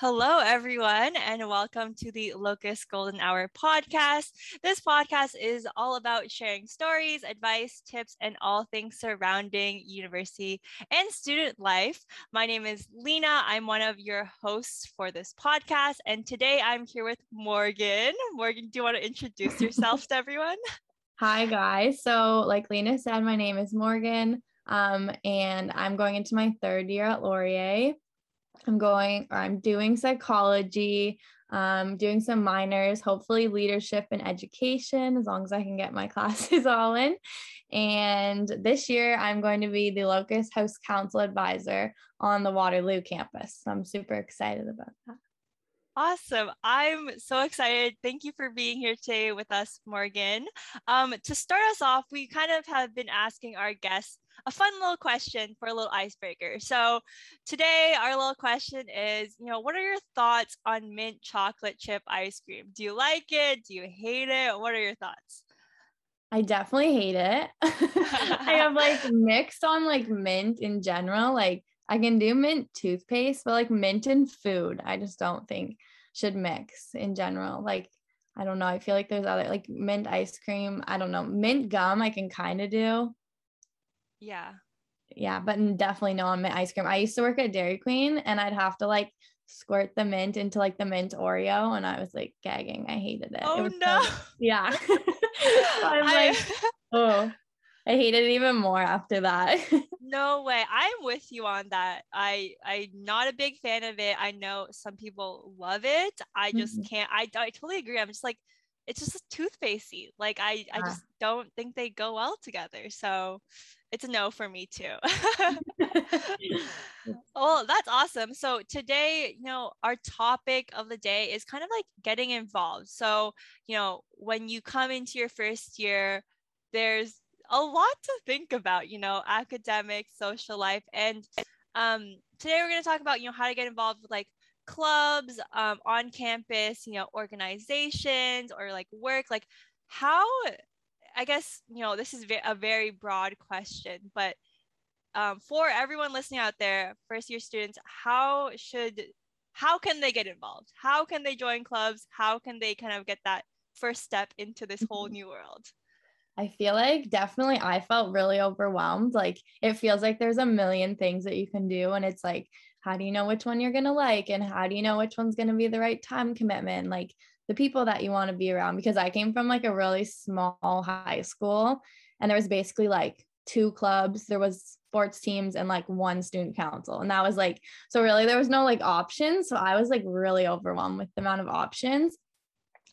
Hello, everyone, and welcome to the Locus Golden Hour podcast. This podcast is all about sharing stories, advice, tips, and all things surrounding university and student life. My name is Lena. I'm one of your hosts for this podcast, and today I'm here with Morgan. Morgan, do you want to introduce yourself to everyone? Hi, guys. So, like Lena said, my name is Morgan, um, and I'm going into my third year at Laurier. I'm going, or I'm doing psychology, um, doing some minors, hopefully leadership and education, as long as I can get my classes all in. And this year, I'm going to be the Locus House Council Advisor on the Waterloo campus. I'm super excited about that. Awesome. I'm so excited. Thank you for being here today with us, Morgan. Um, to start us off, we kind of have been asking our guests a fun little question for a little icebreaker. So today, our little question is, you know, what are your thoughts on mint chocolate chip ice cream? Do you like it? Do you hate it? What are your thoughts? I definitely hate it. I have like mixed on like mint in general. Like I can do mint toothpaste, but like mint and food, I just don't think should mix in general. Like, I don't know. I feel like there's other like mint ice cream. I don't know. Mint gum, I can kind of do. Yeah. Yeah, but definitely no on mint ice cream. I used to work at Dairy Queen and I'd have to like squirt the mint into like the mint Oreo and I was like gagging. I hated it. Oh it no. So, yeah. I'm like, oh, I hated it even more after that. no way. I'm with you on that. I I'm not a big fan of it. I know some people love it. I just mm-hmm. can't. I I totally agree. I'm just like it's just toothpastey. Like I I just don't think they go well together. So it's a no for me too. well, that's awesome. So today, you know, our topic of the day is kind of like getting involved. So, you know, when you come into your first year, there's a lot to think about, you know, academic, social life. And um, today we're going to talk about, you know, how to get involved with like clubs um, on campus, you know, organizations or like work. Like, how, I guess, you know, this is a very broad question, but um, for everyone listening out there, first year students, how should, how can they get involved? How can they join clubs? How can they kind of get that first step into this whole new world? I feel like definitely I felt really overwhelmed. Like it feels like there's a million things that you can do. And it's like, how do you know which one you're going to like? And how do you know which one's going to be the right time commitment? Like the people that you want to be around. Because I came from like a really small high school and there was basically like two clubs. There was sports teams and like one student council. And that was like, so really there was no like options. So I was like really overwhelmed with the amount of options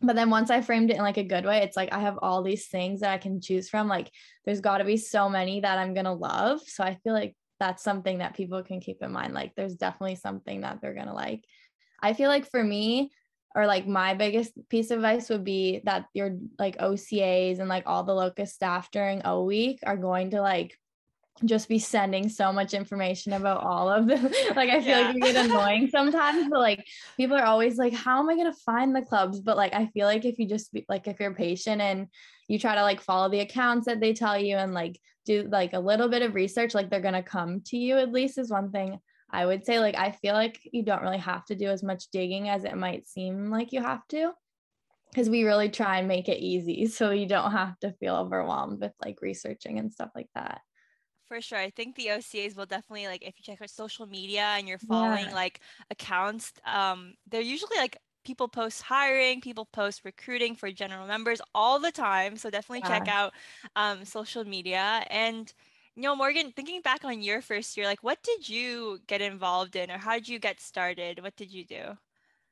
but then once I framed it in like a good way, it's like I have all these things that I can choose from. Like there's got to be so many that I'm going to love. So I feel like that's something that people can keep in mind. Like there's definitely something that they're going to like. I feel like for me, or like my biggest piece of advice would be that your like OCAs and like all the locus staff during O week are going to like just be sending so much information about all of them. like I feel yeah. like you get annoying sometimes, but like people are always like, how am I gonna find the clubs? But like I feel like if you just be like if you're patient and you try to like follow the accounts that they tell you and like do like a little bit of research, like they're gonna come to you at least is one thing I would say. Like I feel like you don't really have to do as much digging as it might seem like you have to. Because we really try and make it easy so you don't have to feel overwhelmed with like researching and stuff like that. For sure. I think the OCAs will definitely like if you check our social media and you're following yeah. like accounts, um, they're usually like people post hiring, people post recruiting for general members all the time. So definitely yeah. check out um, social media. And know, Morgan, thinking back on your first year, like what did you get involved in or how did you get started? What did you do?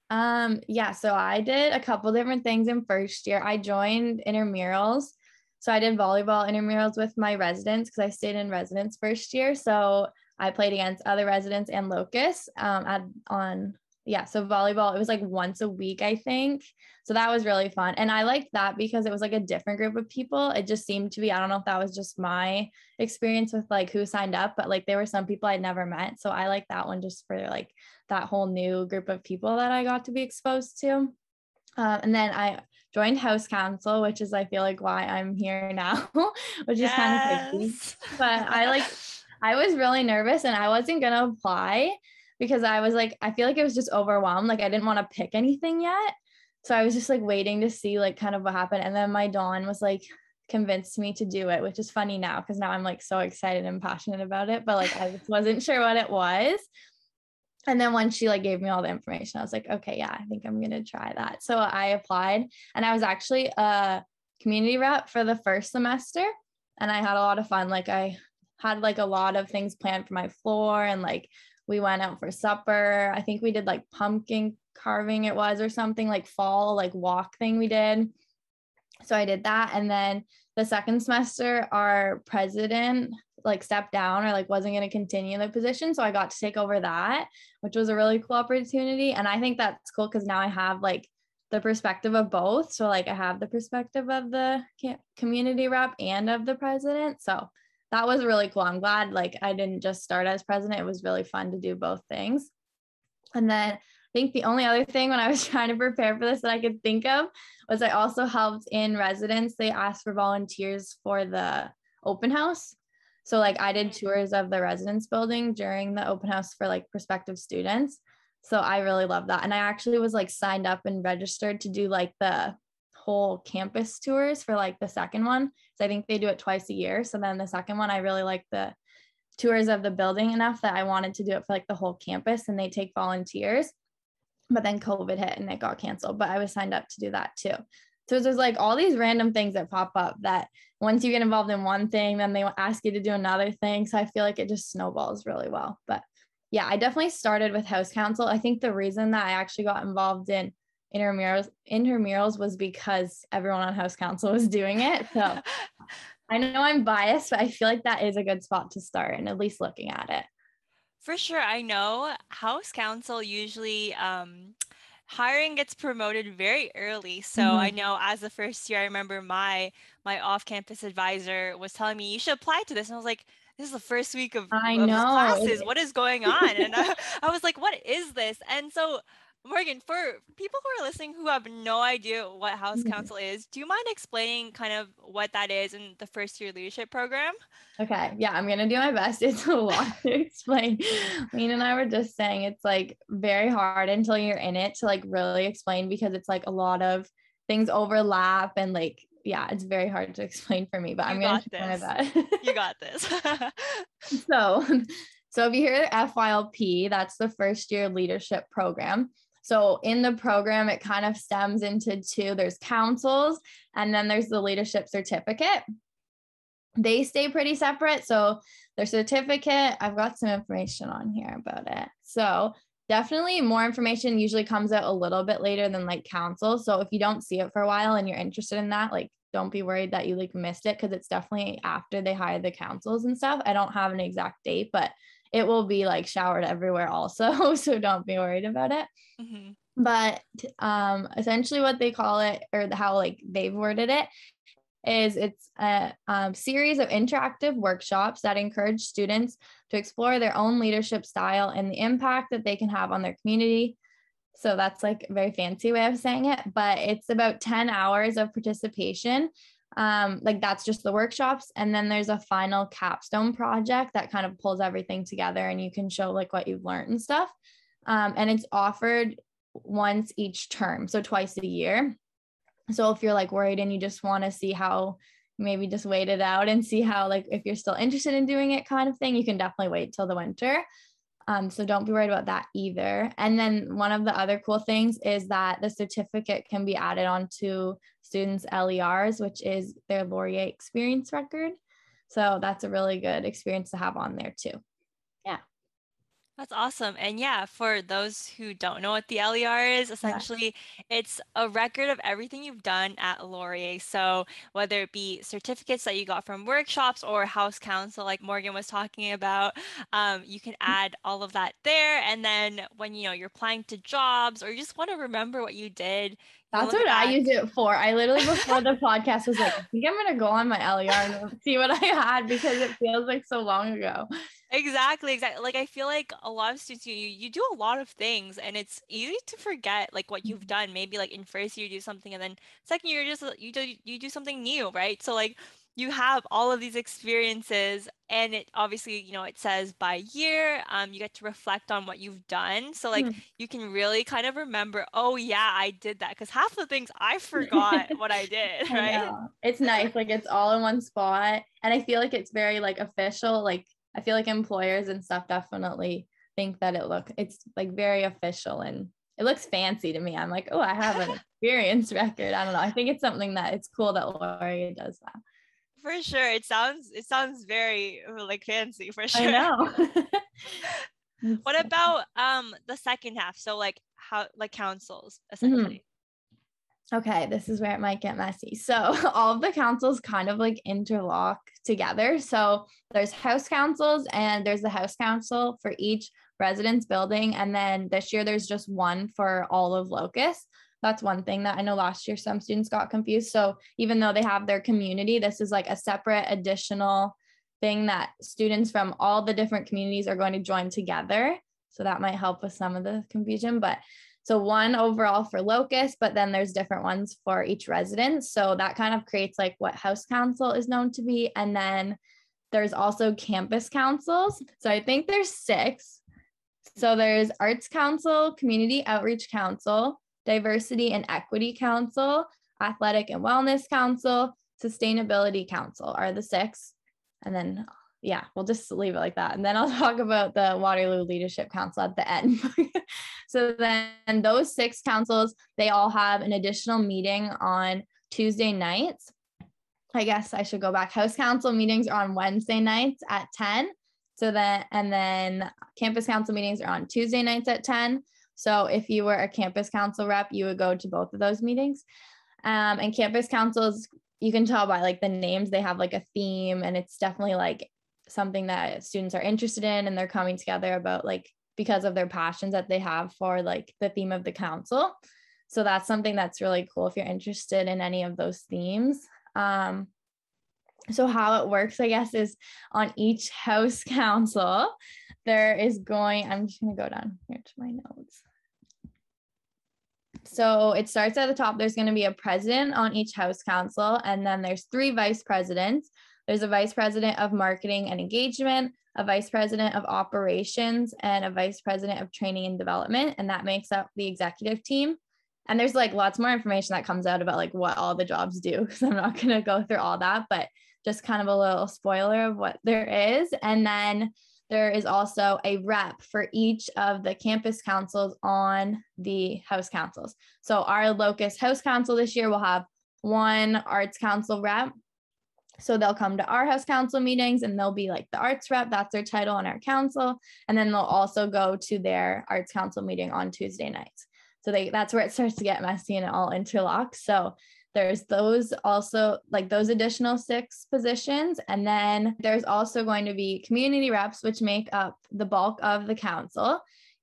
Um, yeah, so I did a couple different things in first year. I joined intramurals so I did volleyball intramurals with my residents because I stayed in residence first year. So I played against other residents and locusts um, at, on yeah so volleyball it was like once a week i think so that was really fun and i liked that because it was like a different group of people it just seemed to be i don't know if that was just my experience with like who signed up but like there were some people i'd never met so i liked that one just for like that whole new group of people that i got to be exposed to um, and then i joined house council, which is I feel like why I'm here now, which yes. is kind of crazy. But I like I was really nervous and I wasn't gonna apply. Because I was like, I feel like it was just overwhelmed. Like I didn't want to pick anything yet. So I was just like waiting to see like kind of what happened. And then my Don was like convinced me to do it, which is funny now because now I'm like so excited and passionate about it. But like I wasn't sure what it was. And then once she like gave me all the information, I was like, okay, yeah, I think I'm gonna try that. So I applied and I was actually a community rep for the first semester and I had a lot of fun. Like I had like a lot of things planned for my floor and like we went out for supper. I think we did like pumpkin carving it was or something like fall like walk thing we did. So I did that and then the second semester our president like stepped down or like wasn't going to continue the position so I got to take over that which was a really cool opportunity and I think that's cool cuz now I have like the perspective of both so like I have the perspective of the community rep and of the president so that was really cool. I'm glad like I didn't just start as president. It was really fun to do both things. And then I think the only other thing when I was trying to prepare for this that I could think of was I also helped in residence. They asked for volunteers for the open house. So like I did tours of the residence building during the open house for like prospective students. So I really love that. And I actually was like signed up and registered to do like the whole campus tours for like the second one. So I think they do it twice a year. So then the second one, I really like the tours of the building enough that I wanted to do it for like the whole campus and they take volunteers. But then COVID hit and it got canceled. But I was signed up to do that too. So there's like all these random things that pop up that once you get involved in one thing, then they ask you to do another thing. So I feel like it just snowballs really well. But yeah, I definitely started with house council. I think the reason that I actually got involved in intramurals intramurals was because everyone on house council was doing it. So i know i'm biased but i feel like that is a good spot to start and at least looking at it. For sure i know. House council usually um, hiring gets promoted very early. So mm-hmm. i know as the first year i remember my my off-campus advisor was telling me you should apply to this. And i was like this is the first week of, I of know. classes. What is going on? And I, I was like what is this? And so Morgan, for people who are listening who have no idea what House mm-hmm. Council is, do you mind explaining kind of what that is in the first year leadership program? Okay. Yeah, I'm going to do my best. It's a lot to explain. Lean and I were just saying it's like very hard until you're in it to like really explain because it's like a lot of things overlap and like yeah, it's very hard to explain for me, but you I'm going to try my best. you got this. so, so if you hear FYLP, that's the first year leadership program. So in the program, it kind of stems into two there's councils, and then there's the leadership certificate. They stay pretty separate. So their certificate, I've got some information on here about it. So definitely more information usually comes out a little bit later than like council. So if you don't see it for a while and you're interested in that, like don't be worried that you like missed it because it's definitely after they hire the councils and stuff. I don't have an exact date, but it will be like showered everywhere also. so don't be worried about it. Mm-hmm. But um, essentially, what they call it, or how like they've worded it, is it's a um, series of interactive workshops that encourage students to explore their own leadership style and the impact that they can have on their community. So that's like a very fancy way of saying it, but it's about 10 hours of participation um, like that's just the workshops. And then there's a final capstone project that kind of pulls everything together and you can show like what you've learned and stuff. Um, and it's offered once each term so twice a year. So if you're like worried and you just want to see how maybe just wait it out and see how like if you're still interested in doing it kind of thing you can definitely wait till the winter um, so don't be worried about that either. And then one of the other cool things is that the certificate can be added onto students' LERs, which is their Laurier experience record. So that's a really good experience to have on there too. That's awesome. And yeah, for those who don't know what the LER is, essentially yeah. it's a record of everything you've done at Laurier. So whether it be certificates that you got from workshops or house council, like Morgan was talking about, um, you can mm. add all of that there. And then when you know you're applying to jobs or you just want to remember what you did, that's what. I use it for. I literally before the podcast was like, I think I'm gonna go on my LER and see what I had because it feels like so long ago. Exactly, exactly. Like I feel like a lot of students you you do a lot of things and it's easy to forget like what you've mm-hmm. done. Maybe like in first year you do something and then second year just you do you do something new, right? So like you have all of these experiences and it obviously you know it says by year um, you get to reflect on what you've done. So like mm. you can really kind of remember oh yeah i did that. Because half the things i forgot what i did right? I it's nice like it's all in one spot. And i feel like it's very like official like i feel like employers and stuff definitely think that it look it's like very official and it looks fancy to me. I'm like oh i have an experience record. I don't know. I think it's something that it's cool that Laurier does that for sure. It sounds it sounds very uh, like fancy for sure. I know. what about um the second half? So like how like councils mm-hmm. essentially. Mm-hmm. Okay, this is where it might get messy. So all of the councils kind of like interlock together. So there's house councils and there's the house council for each residence building. And then this year there's just one for all of Locus that's one thing that I know last year some students got confused. So even though they have their community, this is like a separate additional thing that students from all the different communities are going to join together. So that might help with some of the confusion. But so one overall for locus, but then there's different ones for each residence. So that kind of creates like what house council is known to be. And then there's also campus councils. So I think there's six. So there's Arts Council, Community Outreach Council, Diversity and Equity Council, Athletic and Wellness Council, Sustainability Council are the six. And then, yeah, we'll just leave it like that. And then I'll talk about the Waterloo Leadership Council at the end. so then those six councils, they all have an additional meeting on Tuesday nights. I guess I should go back. House council meetings are on Wednesday nights at 10. So then, and then campus council meetings are on Tuesday nights at 10. So if you were a campus council rep, you would go to both of those meetings. Um, and campus councils, you can tell by like the names, they have like a theme, and it's definitely like something that students are interested in, and they're coming together about like because of their passions that they have for like the theme of the council. So that's something that's really cool if you're interested in any of those themes. Um, so how it works, I guess, is on each house council, there is going, I'm just going to go down here to my notes. So it starts at the top. There's going to be a president on each house council, and then there's three vice presidents. There's a vice president of marketing and engagement, a vice president of operations, and a vice president of training and development. And that makes up the executive team. And there's like lots more information that comes out about like what all the jobs do. Because I'm not going to go through all that, but just kind of a little spoiler of what there is. And then there is also a rep for each of the campus councils on the house councils. So our Locus House Council this year will have one arts council rep. So they'll come to our house council meetings and they'll be like the arts rep, that's their title on our council. And then they'll also go to their arts council meeting on Tuesday nights. So they that's where it starts to get messy and it all interlocks. So there's those also like those additional six positions and then there's also going to be community reps which make up the bulk of the council.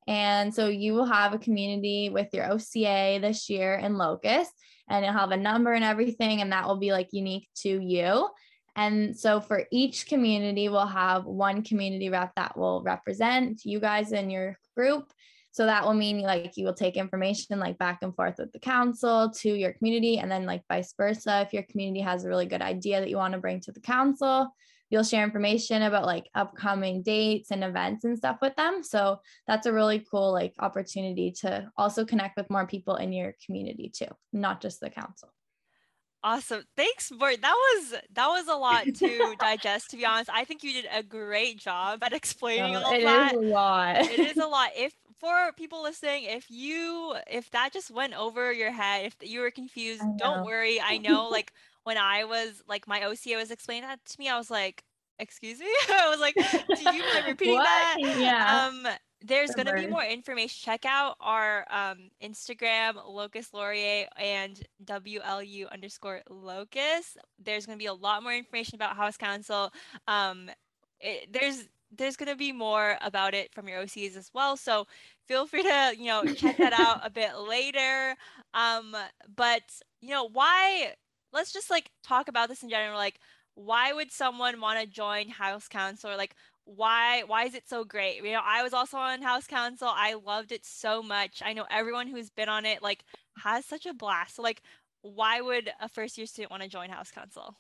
And so you will have a community with your oca this year in locus and you'll have a number and everything and that will be like unique to you. And so for each community we'll have one community rep that will represent you guys in your group so that will mean like you will take information like back and forth with the council to your community, and then like vice versa. If your community has a really good idea that you want to bring to the council, you'll share information about like upcoming dates and events and stuff with them. So that's a really cool like opportunity to also connect with more people in your community too, not just the council. Awesome. Thanks, Bort. That was that was a lot to digest, to be honest. I think you did a great job at explaining oh, all it that. It is a lot. it is a lot. If for people listening, if you if that just went over your head, if you were confused, don't worry. I know like when I was like my OCA was explaining that to me, I was like, excuse me? I was like, do you mind repeating that? Yeah. Um there's going to be more information. Check out our um, Instagram, Locus Laurier and WLU underscore Locus. There's going to be a lot more information about House Council. Um, it, there's there's going to be more about it from your OCs as well. So feel free to, you know, check that out a bit later. Um, but, you know, why, let's just like talk about this in general. Like, why would someone want to join House Council? Or like, why why is it so great you know i was also on house council i loved it so much i know everyone who's been on it like has such a blast so like why would a first year student want to join house council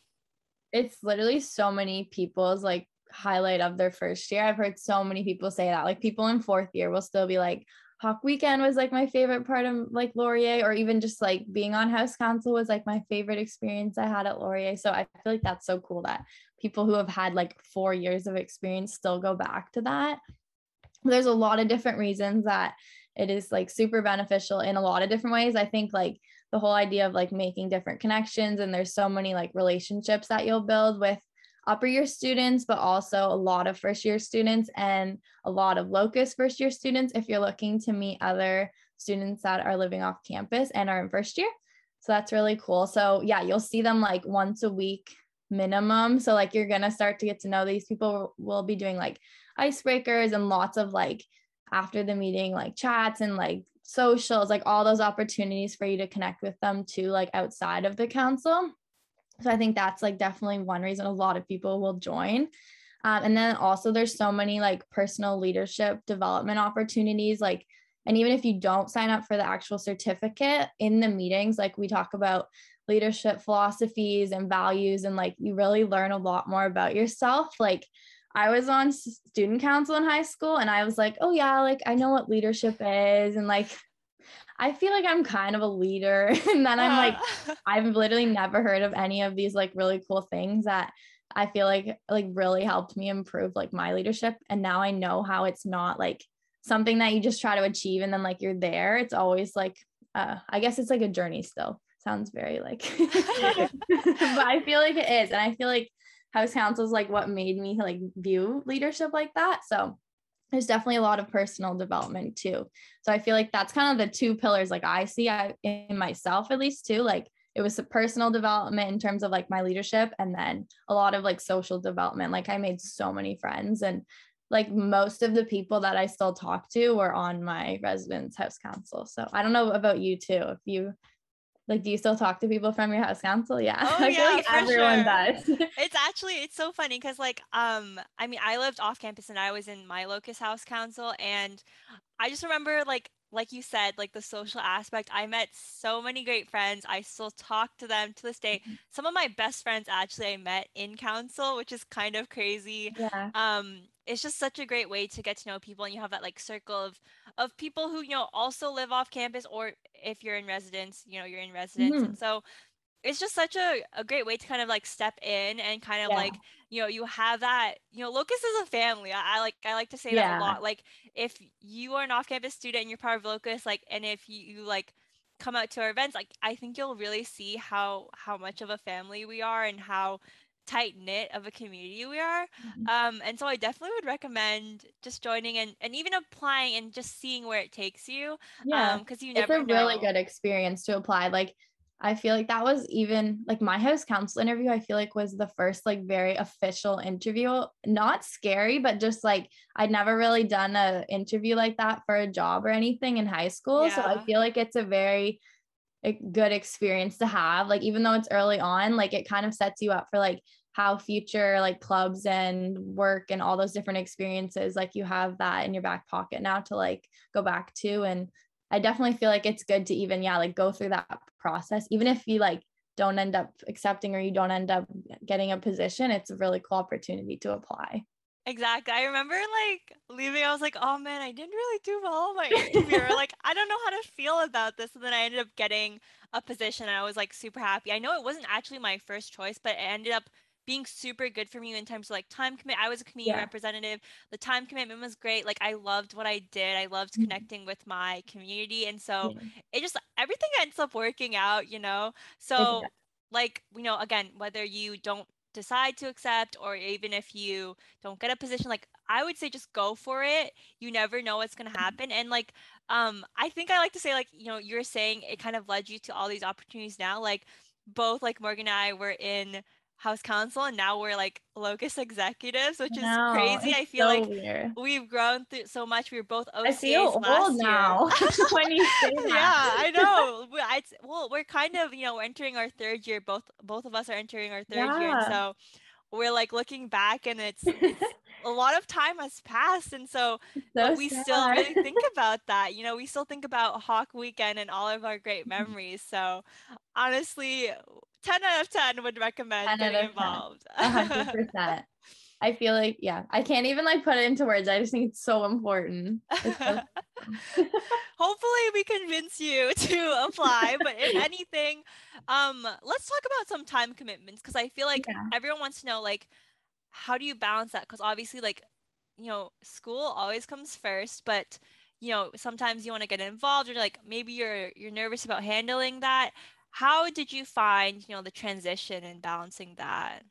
it's literally so many people's like highlight of their first year. I've heard so many people say that. Like people in fourth year will still be like, Hawk Weekend was like my favorite part of like Laurier, or even just like being on House Council was like my favorite experience I had at Laurier. So I feel like that's so cool that people who have had like four years of experience still go back to that. There's a lot of different reasons that it is like super beneficial in a lot of different ways. I think like the whole idea of like making different connections and there's so many like relationships that you'll build with upper year students, but also a lot of first year students and a lot of locus first year students if you're looking to meet other students that are living off campus and are in first year. So that's really cool. So yeah, you'll see them like once a week minimum. So like you're going to start to get to know these people. We'll be doing like icebreakers and lots of like after the meeting like chats and like socials, like all those opportunities for you to connect with them too like outside of the council. So I think that's like definitely one reason a lot of people will join. Um, and then also there's so many like personal leadership development opportunities like and even if you don't sign up for the actual certificate in the meetings like we talk about leadership philosophies and values and like you really learn a lot more about yourself like I was on student council in high school and I was like, oh yeah, like I know what leadership is and like I feel like I'm kind of a leader. and then I'm like, I've literally never heard of any of these like really cool things that I feel like like really helped me improve like my leadership. And now I know how it's not like something that you just try to achieve and then like you're there. It's always like uh I guess it's like a journey still. Sounds very like but I feel like it is. And I feel like house council is like what made me like view leadership like that. So there's definitely a lot of personal development too. So I feel like that's kind of the two pillars like I see I, in myself at least too. Like it was personal development in terms of like my leadership and then a lot of like social development. Like I made so many friends and like most of the people that I still talk to were on my residence house council. So I don't know about you too. If you like do you still talk to people from your house council yeah oh, i yeah, feel like everyone sure. does it's actually it's so funny because like um i mean i lived off campus and i was in my locus house council and i just remember like like you said, like the social aspect, I met so many great friends. I still talk to them to this day. Mm-hmm. Some of my best friends actually I met in council, which is kind of crazy. Yeah. Um, it's just such a great way to get to know people and you have that like circle of of people who, you know, also live off campus or if you're in residence, you know, you're in residence. Mm-hmm. And so it's just such a, a great way to kind of like step in and kind of yeah. like you know you have that you know locus is a family I, I like i like to say yeah. that a lot like if you are an off-campus student and you're part of locus like and if you, you like come out to our events like i think you'll really see how how much of a family we are and how tight knit of a community we are mm-hmm. um and so i definitely would recommend just joining and and even applying and just seeing where it takes you yeah um because you never it's a know. really good experience to apply like I feel like that was even like my house council interview, I feel like was the first like very official interview. Not scary, but just like I'd never really done a interview like that for a job or anything in high school. Yeah. So I feel like it's a very a good experience to have. Like even though it's early on, like it kind of sets you up for like how future like clubs and work and all those different experiences like you have that in your back pocket now to like go back to and I definitely feel like it's good to even, yeah, like go through that process. Even if you like don't end up accepting or you don't end up getting a position, it's a really cool opportunity to apply. Exactly. I remember like leaving, I was like, oh man, I didn't really do well on my interview. like, I don't know how to feel about this. And then I ended up getting a position and I was like super happy. I know it wasn't actually my first choice, but it ended up being super good for me in terms of like time commit. I was a community yeah. representative. The time commitment was great. Like I loved what I did. I loved mm-hmm. connecting with my community. And so yeah. it just everything ends up working out, you know? So yeah. like, you know, again, whether you don't decide to accept or even if you don't get a position like i would say just go for it you never know what's going to mm-hmm. happen and like um i think i like to say like you know you're saying it kind of led you to all these opportunities now like both like morgan and i were in house council and now we're like locus executives which is no, crazy i feel so like weird. we've grown through so much we were both OCAs I feel old now when you say that. yeah i know I, well we're kind of you know we're entering our third year both both of us are entering our third yeah. year and so we're like looking back and it's, it's a lot of time has passed and so, so we sad. still really think about that you know we still think about hawk weekend and all of our great memories so honestly 10 out of 10 would recommend getting involved 100% I feel like, yeah, I can't even like put it into words. I just think it's so important. It's so- Hopefully, we convince you to apply. but if anything, um, let's talk about some time commitments because I feel like yeah. everyone wants to know, like, how do you balance that? Because obviously, like, you know, school always comes first, but you know, sometimes you want to get involved, or like maybe you're you're nervous about handling that. How did you find, you know, the transition and balancing that?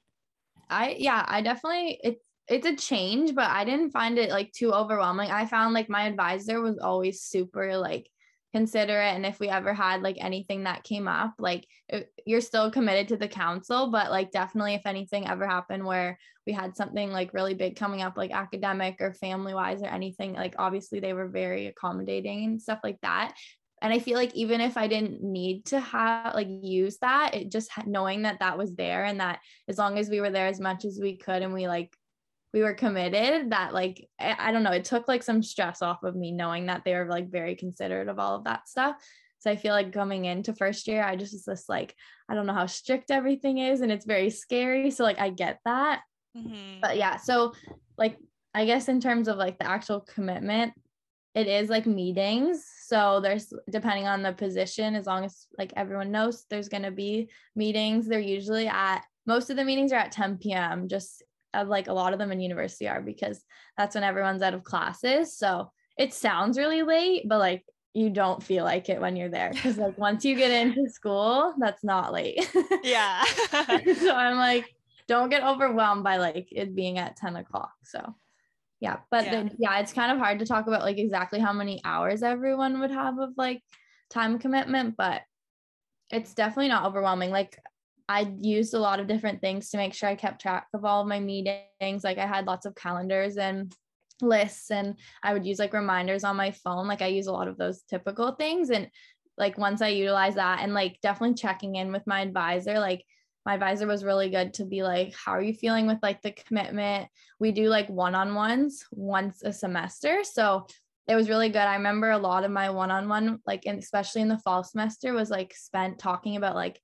I yeah, I definitely it's it's a change, but I didn't find it like too overwhelming. I found like my advisor was always super like considerate and if we ever had like anything that came up like it, you're still committed to the council but like definitely if anything ever happened where we had something like really big coming up like academic or family wise or anything like obviously they were very accommodating and stuff like that. And i feel like even if i didn't need to have like use that it just knowing that that was there and that as long as we were there as much as we could and we like we were committed that like I, I don't know it took like some stress off of me knowing that they were like very considerate of all of that stuff so I feel like coming into first year, I just was just like, I don't know how strict everything is and it's very scary. So like I get that. Mm-hmm. But yeah, so like I guess in terms of like the actual commitment, it is like meetings. So there's depending on the position, as long as like everyone knows there's gonna be meetings. They're usually at most of the meetings are at 10 p.m. Just uh, like a lot of them in university are because that's when everyone's out of classes. So it sounds really late, but like you don't feel like it when you're there because like once you get into school, that's not late. yeah. so I'm like, don't get overwhelmed by like it being at 10 o'clock. So yeah but yeah. Then, yeah it's kind of hard to talk about like exactly how many hours everyone would have of like time commitment but it's definitely not overwhelming like i used a lot of different things to make sure i kept track of all of my meetings. Like i had lots of calendars and lists and i would use like reminders on my phone. Like i use a lot of those typical things and like once i utilize that and like definitely checking in with my advisor like my advisor was really good to be like how are you feeling with like the commitment? We do like one-on-ones once a semester so it was really good. I remember a lot of my one-on-one like and especially in the fall semester was like spent talking about like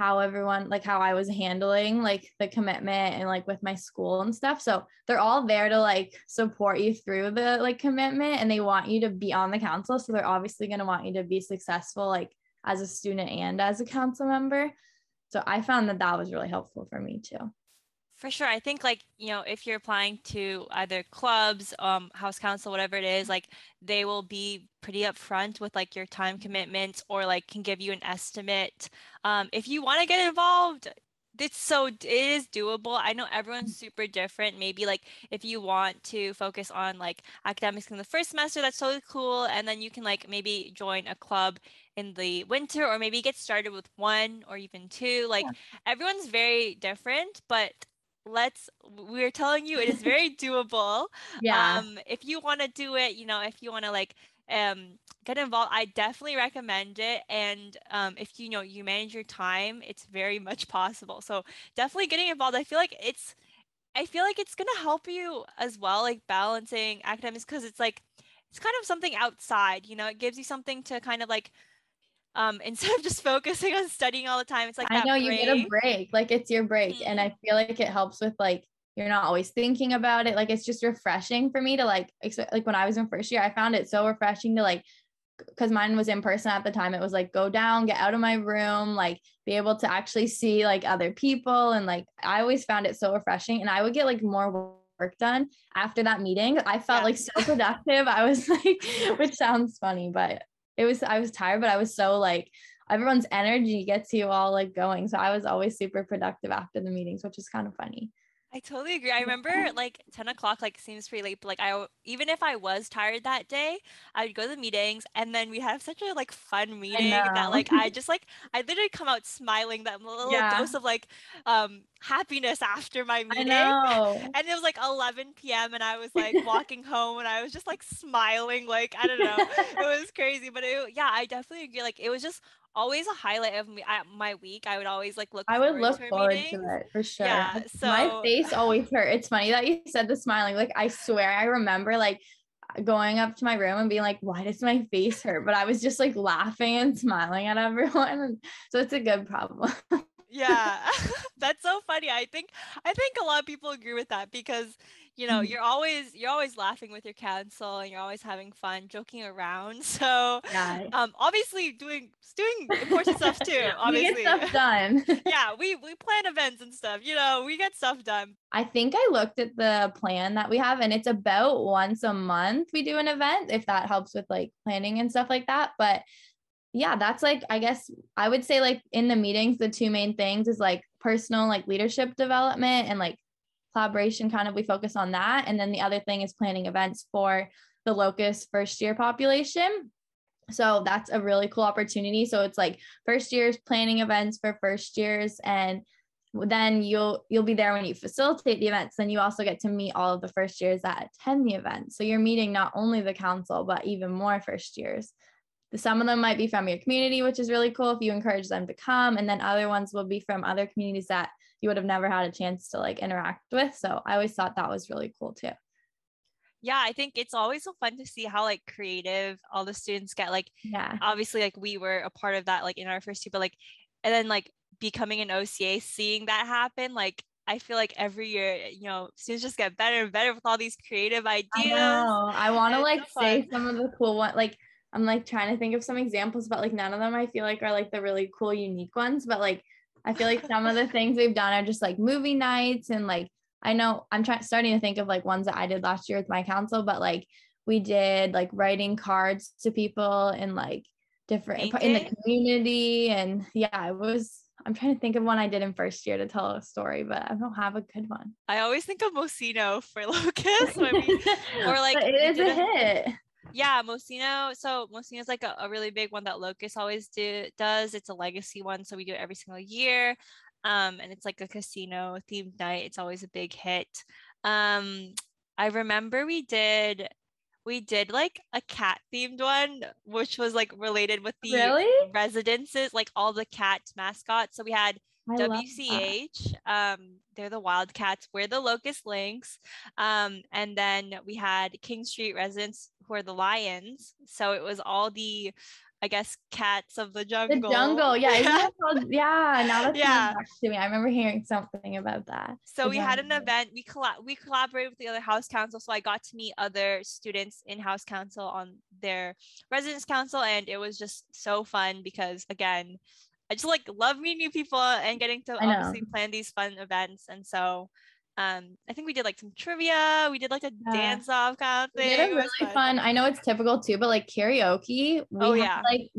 how everyone like how i was handling like the commitment and like with my school and stuff. So they're all there to like support you through the like commitment and they want you to be on the council. So they're obviously going to want you to be successful like as a student and as a council member. So I found that that was really helpful for me too. For sure. I think like, you know, if you're applying to either clubs, um, house council, whatever it is, like they will be pretty upfront with like your time commitments or like can give you an estimate. Um, if you want to get involved, it's so it is doable. I know everyone's super different. Maybe like if you want to focus on like academics in the first semester, that's totally cool. And then you can like maybe join a club in the winter or maybe get started with one or even two. Like yeah. everyone's very different, but let's we're telling you it is very doable. Yeah. Um if you want to do it, you know, if you want to like um, get involved. I definitely recommend it. And um, if you know you manage your time, it's very much possible. So definitely getting involved. I feel like it's I feel like it's gonna help you as well, like balancing academics because it's like it's kind of something outside, you know, it gives you something to kind of like um instead of just focusing on studying all the time it's like i know break. you get a break like it's your break mm-hmm. and i feel like it helps with like you're not always thinking about it. Like it's just refreshing for me to like, like when I was in first year, I found it so refreshing to like, because mine was in person at the time. It was like go down, get out of my room, like be able to actually see like other people. And like I always found it so refreshing. And I would get like more work done after that meeting. I felt yeah. like so productive. I was like, which sounds funny, but it was, I was tired, but I was so like, everyone's energy gets you all like going. So I was always super productive after the meetings, which is kind of funny. I totally agree. I remember like 10 o'clock like seems pretty late, but like I even if I was tired that day, I would go to the meetings and then we have such a like fun meeting that like I just like I literally come out smiling that little yeah. dose of like um happiness after my meeting. And it was like 11 p.m. and I was like walking home and I was just like smiling. Like, I don't know. it was crazy. But it, yeah, I definitely agree. Like, it was just always a highlight of me at my week. I would always like look I would look to forward meetings. to it for sure. Yeah, so my face always hurt. It's funny that you said the smiling. Like I swear I remember like uh, going up to my room and being like, why does my face hurt? But I was just like laughing and smiling at everyone. So it's a good problem. yeah that's so funny i think i think a lot of people agree with that because you know Mhm. you're always you're always laughing with your council and you're always having fun joking around so yeah. um obviously doing doing important stuff too We obviously get stuff done. yeah we we plan events and stuff you know we get stuff done I think I looked at the plan that we have and it's about once a month we do an event if that helps with like planning and stuff like that. But yeah, that's like I guess I would say like in the meetings the two main things is like personal like leadership development and like collaboration kind of we focus on that. And then the other thing is planning events for the locus first year population. So that's a really cool opportunity. So it's like first years planning events for first years and then you'll you'll be there when you facilitate the events. Then you also get to meet all of the first years that attend the event. So you're meeting not only the council but even more first years. Some of them might be from your community which is really cool if you encourage them to come. And then other ones will be from other communities that you would have never had a chance to like interact with so i always thought that was really cool too yeah i think it's always so fun to see how like creative all the students get like yeah obviously like we were a part of that like in our first year but like and then like becoming an oca seeing that happen like i feel like every year you know students just get better and better with all these creative ideas I. I want to like so say some of the cool one. Like I'm like trying to think of some examples, but like none of them I feel like are like the really cool, unique ones. But like I feel like some of the things we've done are just like movie nights and like I know I'm trying starting to think of like ones that I did last year with my council, but like we did like writing cards to people and like different in the community and yeah, it was. I'm trying to think of one I did in first year to tell a story, but I don't have a good one. i always think of mosino for locus when we or like it is did a hit. Yeah, Mosino. So Mosino is like a, a really big one that Locus always do does. It's a legacy one, so we do it every single year. Um, and it's like a casino themed night. It's always a big hit. Um, I remember we did we did like a cat themed one, which was like related with the Really? residences, like all the cat mascots. So we had I. WCH. Um, they're the Wildcats. We're the Locus Lynx. Um, and then we had King Street residents who are the Lions. So it was all the, I guess, cats of the jungle. The jungle. jungle, yeah, called- yeah. Now that's Yeah. yeah. back to me. I remember hearing something about that. So The we had an event. We colla- we collaborated with the other house council. So I got to meet other students in house council on their residence council, and it was just so fun because again, I just like love meeting new people and getting to obviously plan these fun events. And so um, I think we did like some trivia. We did like a Yeah. dance off kind of We thing. did a really was fun. I know it's typical too, but like karaoke, we Oh, had, yeah. like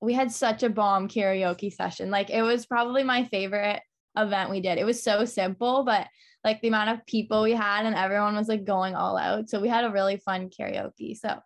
we had such a bomb karaoke session. Like it was probably my favorite event we did. It was so simple, but like the amount of people we had and everyone was like going all out. So we had a really fun karaoke. So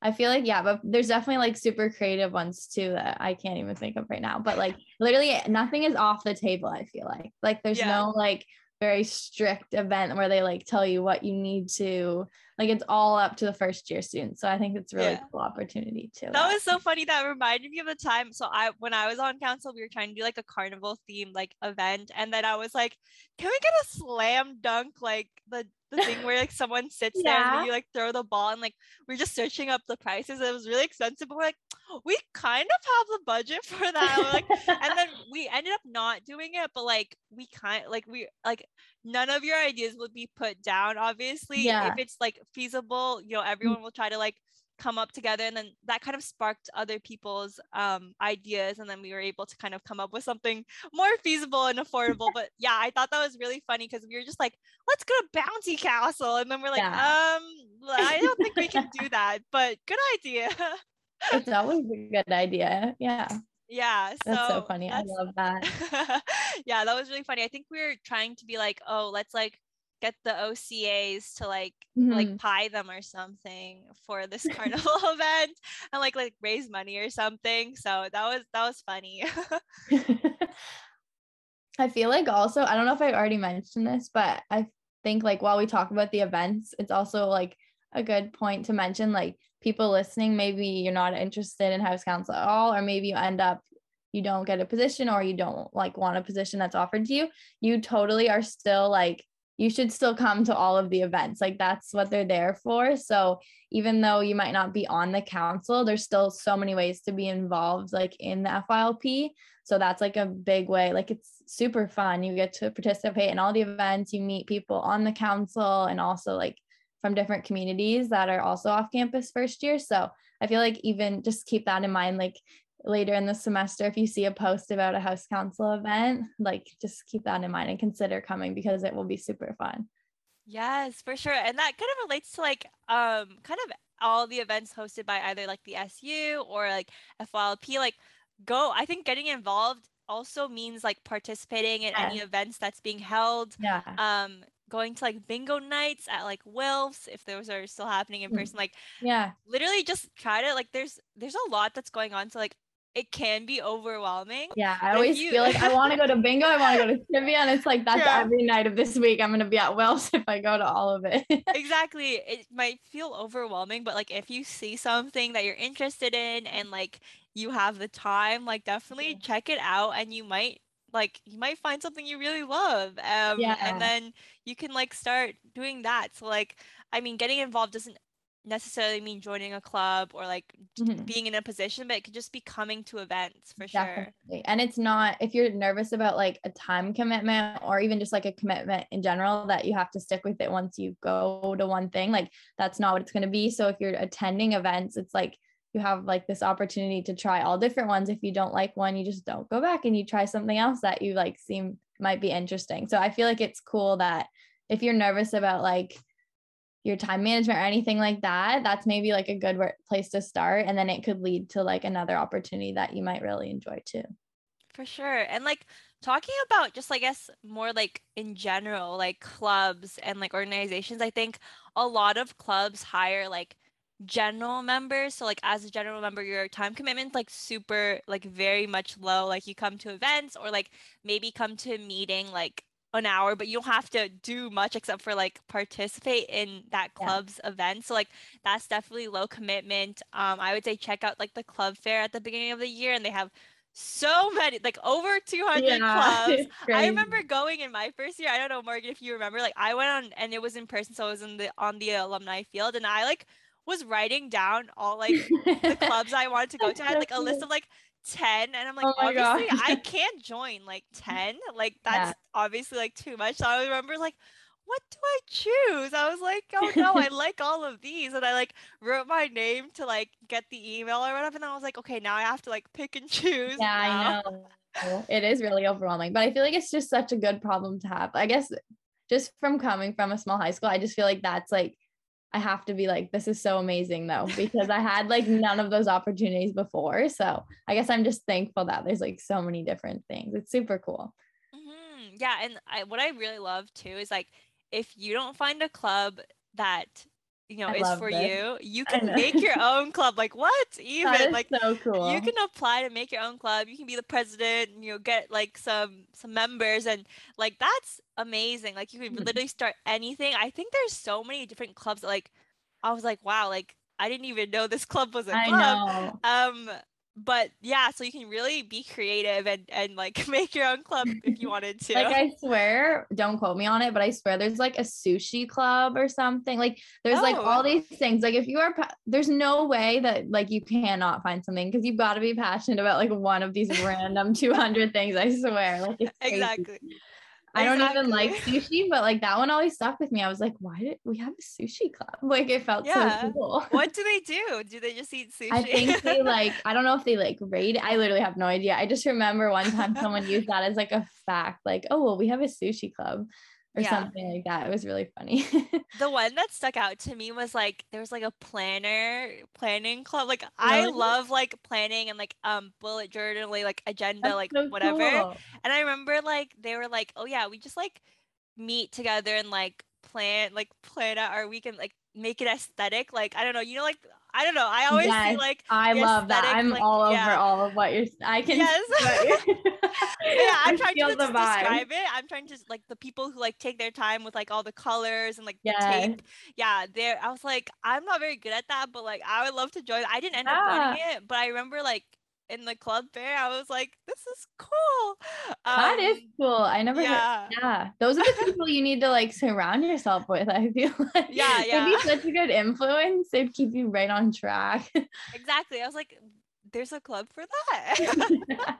I feel like yeah, but there's definitely like super creative ones too that I can't even think of right now. But like literally nothing is off the table, I feel like. Like there's Yeah. no like very strict event where they like tell you what you need to like it's all up to the first year students. So I think it's a really Yeah. cool opportunity too. that was so funny. That reminded me of the time. So I, when I was on council, we were trying to do like a carnival theme like event, and then I was like, "Can we get a slam dunk like the the thing where like someone sits there and you like throw the ball and like we're just searching up the prices. It was really expensive, but we're like, we kind of have the budget for that. Like, and then we ended up not doing it, but like we kind like we like none of your ideas would be put down. Obviously, Yeah. if it's like feasible, you know, mm. everyone will try to like come up together and then that kind of sparked other people's um ideas and then we were able to kind of come up with something more feasible and affordable but yeah i thought that was really funny because we were just like let's go to bounty castle and then we're like Yeah. um i don't think we can do that but good idea it's always a good idea. Yeah. yeah That's so, so funny. I love that. yeah, that was really funny. I think we were trying to be like, oh, let's like get the OCAs to like Mhm. like pie them or something for this carnival event and like like raise money or something. So that was that was funny. I feel like also, I don't know if I already mentioned this, but I think like while we talk about the events, it's also like a good point to mention like people listening, maybe you're not interested in house council at all, or maybe you end up you don't get a position or you don't like want a position that's offered to you, you totally are still like you should still come to all of the events. Like that's what they're there for. So even though you might not be on the council, there's still so many ways to be involved like in the FYLP. So that's like a big way. Like it's super fun. You get to participate in all the events, you meet people on the council and also like from different communities that are also off campus first year. So I feel like even just keep that in mind. Like later in the semester if you see a post about a house council event like just keep that in mind and consider coming because it will be super fun. Yes for sure. And that kind of relates to like um kind of all the events hosted by either like the su or like FYLP like go i think getting involved also means like participating in any events that's being held. Yeah. Um going to like bingo nights at like Wilf's if those are still happening in mm. person. Like yeah. literally just try to like there's there's a lot that's going on. So like it can be overwhelming. Yeah, I always you... feel like I want to go to bingo, I want to go to trivia, and it's like that's yeah. every night of this week. I'm gonna be at Wells if I go to all of it. exactly. It might feel overwhelming, but like if you see something that you're interested in and like you have the time, like definitely yeah. check it out, and you might like you might find something you really love. Um, yeah. and then you can like start doing that. So like, I mean, getting involved doesn't necessarily mean joining a club or like mm-hmm. being in a position, but it could just be coming to events for Definitely. sure. And it's not if you're nervous about like a time commitment or even just like a commitment in general that you have to stick with it once you go to one thing, like that's not what it's going to be. So if you're attending events, it's like you have like this opportunity to try all different ones. If you don't like one, you just don't go back and you try something else that you like seem might be interesting. So I feel like it's cool that if you're nervous about like your time management or anything like that, that's maybe like a good place to start. And then it could lead to like another opportunity that you might really enjoy too. For sure. And like talking about just, I guess, more like in general, like clubs and like organizations, I think a lot of clubs hire like general members. So like as a general member, your time commitment like super like very much low. Like you come to events or like maybe come to a meeting like an hour, but you don't have to do much except for like participate in that club's yeah. event. So like that's definitely low commitment. Um, I would say check out like the club fair at the beginning of the year, and they have so many, like over 200 yeah, clubs. I remember going in my first year. I don't know, Morgan, if you remember, like I went on and it was in person, so I was in the on the alumni field, and I like was writing down all like the clubs I wanted to go to. I had like a list of like 10 and i'm like oh obviously i can't join like 10 like that's yeah. obviously like too much. So i remember like what do i choose? I was like oh no i like all of these and i like wrote my name to like get the email or whatever and i was like okay now i have to like pick and choose yeah now. i know oh, it is really overwhelming but i feel like it's just such a good problem to have. I guess just from coming from a small high school i just feel like that's like I have to be like, this is so amazing though, because I had like none of those opportunities before. So I guess I'm just thankful that there's like so many different things. It's super cool. Mm-hmm. Yeah. And I, what I really love too is like, if you don't find a club that you know I is for this. you. You can make your own club like what? Even like so cool. you can apply to make your own club. You can be the president and you know get like some some members and like that's amazing. Like you can mm-hmm. literally start anything. I think there's so many different clubs that, like i was like wow like i didn't even know this club was a club. um but yeah, so you can really be creative and and like make your own club if you wanted to. like I swear, don't quote me on it, but I swear there's like a sushi club or something. Like there's oh. like all oh. these things. Like if you are, there's no way that like you cannot find something because you've got to be passionate about like one of these random 200 things. I swear, like exactly. I don't even like sushi, but like that one always stuck with me. I was like, why did we have a sushi club? Like it felt yeah. so cool. what do they do? Do they just eat sushi? I think they like, I don't know if they like rate. I literally have no idea. I just remember one time someone used that as like a fact, like, oh well, we have a sushi club or yeah. something like that. It was really funny. the one that stuck out to me was like there was like a planner planning club. Like I love like planning and like um bullet journaling, like agenda, That's like so whatever. Cool. And I remember like they were like, oh yeah, we just like meet together and like plan like plan out our weekend, like make it aesthetic. Like I don't know, you know, like I don't know. I always yes, see like I love that. I'm like, all yeah. over all of what you're. I can. Yes. yeah, I'm trying to describe it. I'm trying to like the people who like take their time with like all the colors and like yes. the tape. Yeah, there. I was like, I'm not very good at that, but like I would love to join. I didn't end yeah. up running it, but I remember like in the club fair, I was like, this is cool. Um, that is um, cool. I never yeah. Heard, yeah. Those are the people you need to like surround yourself with. I feel like yeah, yeah. They'd be such a good influence. They'd keep you right on track. exactly. I was like, there's a club for that.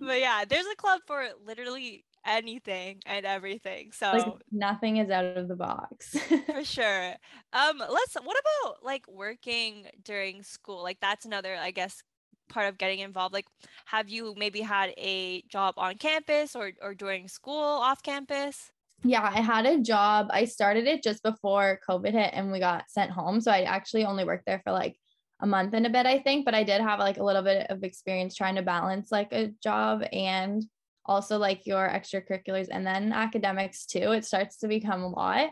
but yeah, there's a club for literally anything and everything. So like nothing is out of the box. for sure. Um, let's what about like working during school? Like that's another, I guess, part of getting involved? Like, have you maybe had a job on campus or, or during school off campus? Yeah, I had a job. I started it just before COVID hit and we got sent home. So I actually only worked there for like a month and a bit, I think. But I did have like a little bit of experience trying to balance like a job and also like your extracurriculars and then academics too. It starts to become a lot.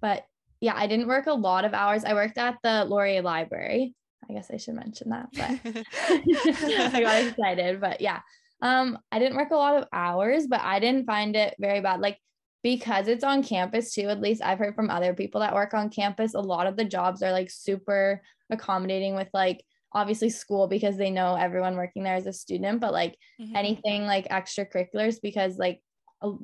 But yeah, I didn't work a lot of hours. I worked at the Laurier Library. I guess I should mention that, but I got excited. But yeah, um, I didn't work a lot of hours, but I didn't find it very bad. Like because it's on campus too, at least I've heard from other people that work on campus, a lot of the jobs are like super accommodating with like obviously school because they know everyone working there is a student, but like mm-hmm. anything like extracurriculars because like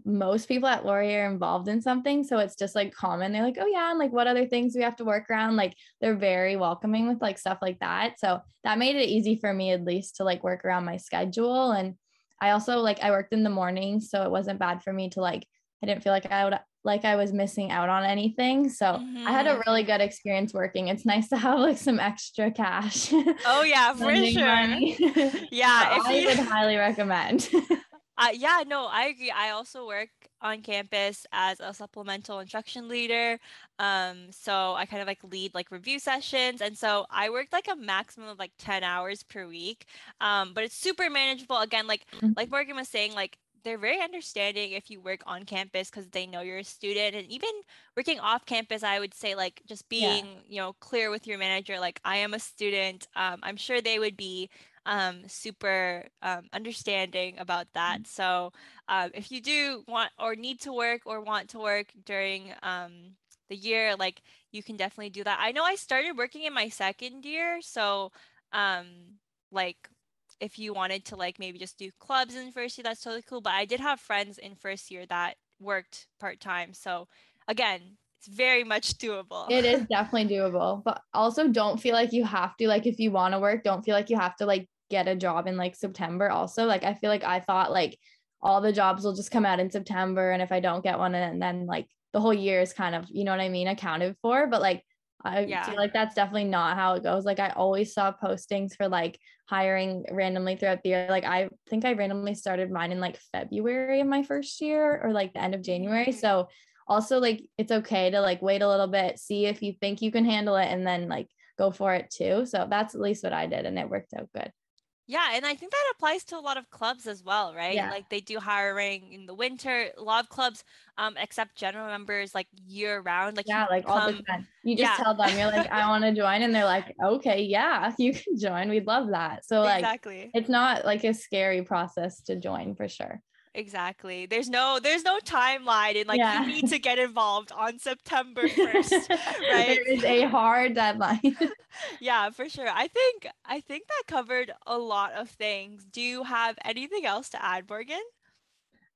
most people at Laurier are involved in something. So it's just like common. They're like, oh yeah, and like what other things we have to work around? Like they're very welcoming with like stuff like that. So that made it easy for me at least to like work around my schedule. And I also like I worked in the morning, so it wasn't bad for me to like I didn't feel like I would like I was missing out on anything. So mm-hmm. I had a mm-hmm. really good experience working. It's nice to have like some extra cash. Oh yeah, for sure. yeah, so I you... would highly recommend. Uh, yeah, no, I agree. I also work on campus as a supplemental instruction leader. Um, so I kind of like lead like review sessions. And so I worked like a maximum of like 10 hours per week. Um, but it's super manageable. Again, like mm-hmm. like Morgan was saying, like they're very understanding if you work on campus because they know you're a student and even working off campus i would say like just being yeah. you know clear with your manager like i am a student um, i'm sure they would be um, super um, understanding about that. Mm-hmm. So um, if you do want or need to work or want to work during um, the year, like you can definitely do that. I know I started working in my second year, so um, like if you wanted to like maybe just do clubs in first year, that's totally cool. But I did have friends in first year that worked part time, so again it's very much doable. It is definitely doable, but also don't feel like you have to like if you want to work, don't feel like you have to like get a job in like September also. Like I feel like I thought like all the jobs will just come out in September and if I don't get one and then like the whole year is kind of, you know what I mean, accounted for, but like I yeah. feel like that's definitely not how it goes. Like I always saw postings for like hiring randomly throughout the year. Like I think I randomly started mine in like February of my first year or like the end of January. Mm-hmm. So also like it's okay to like wait a little bit, see if you think you can handle it and then like go for it too. So that's at least what I did and it worked out good. Yeah, and I think that applies to a lot of clubs as well, right? Yeah. Like they do hiring in the winter. A lot of clubs um accept general members like year round. Like yeah, like come, all the time. You just yeah. tell them you're like, I want to join, and they're like, okay, yeah, you can join. We'd love that. So like, exactly, it's not like a scary process to join for sure. Exactly. There's no there's no timeline and like yeah. you need to get involved on September 1st, right? there is a hard deadline. yeah, for sure. I think I think that covered a lot of things. Do you have anything else to add, Morgan?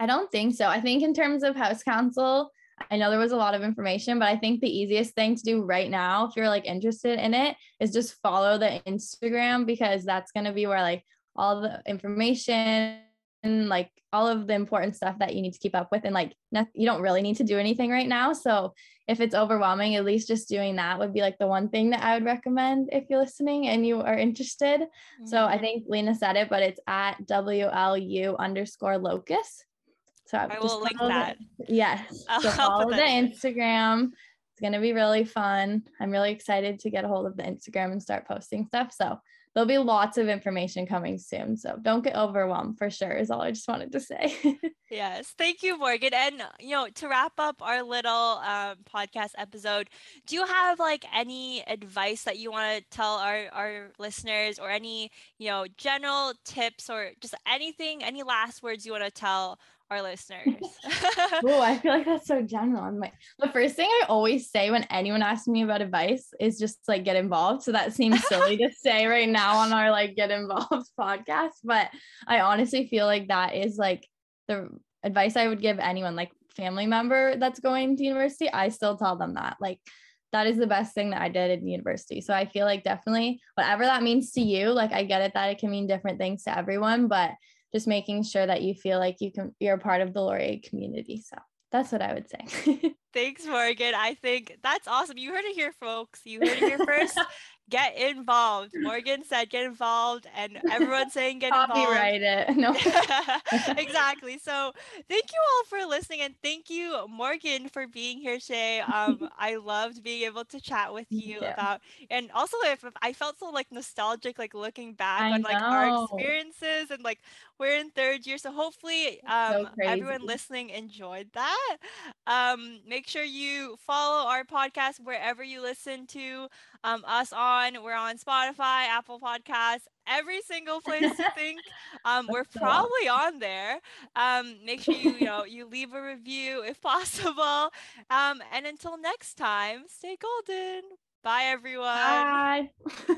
I don't think so. I think in terms of house council, I know there was a lot of information, but I think the easiest thing to do right now, if you're like interested in it, is just follow the Instagram because that's going to be where like all the information like all of the important stuff that you need to keep up with and like not, you don't really need to do anything right now so if it's overwhelming at least just doing that would be like the one thing that i would recommend if you're listening and you are interested. Mm-hmm. so i mm-hmm. think lena said it but it's at wlu underscore locus. So i will link that. Yes I'll so follow the instagram. It's going to be really fun. I'm really excited to get a hold of the instagram and start posting stuff so there'll be lots of information coming soon. So don't get overwhelmed for sure, is all I just wanted to say. yes. Thank you, Morgan. And, you know, to wrap up our little um, podcast episode, do you have like any advice that you want to tell our, our listeners or any, you know, general tips or just anything, any last words you want to tell our listeners. oh, I feel like that's so general. I'm like, the first thing I always say when anyone asks me about advice is just like get involved. So that seems silly to say right now on our like get involved podcast, but I honestly feel like that is like the advice I would give anyone, like family member that's going to university. I still tell them that like that is the best thing that I did in university. So I feel like definitely whatever that means to you, like I get it that it can mean different things to everyone, but just making sure that you feel like you can you're a part of the Laurier community. So that's what I would say. Thanks, Morgan. I think that's awesome. You heard it here, folks. You heard it here first. get involved. Morgan said get involved, and everyone's saying get involved. Copyright it. No. exactly. So thank you all for listening, and thank you, Morgan, for being here today. Um, I loved being able to chat with you yeah. about, and also if, if, I felt so like nostalgic, like looking back I on like know. our experiences, and like we're in third year, so hopefully um, so everyone listening enjoyed that. Um, make sure you follow our podcast wherever you listen to um, us on. We're on Spotify, Apple Podcasts, every single place you think. Um, we're probably on there. Um, make sure you you know you leave a review if possible. Um, and until next time, stay golden. Bye everyone. Bye.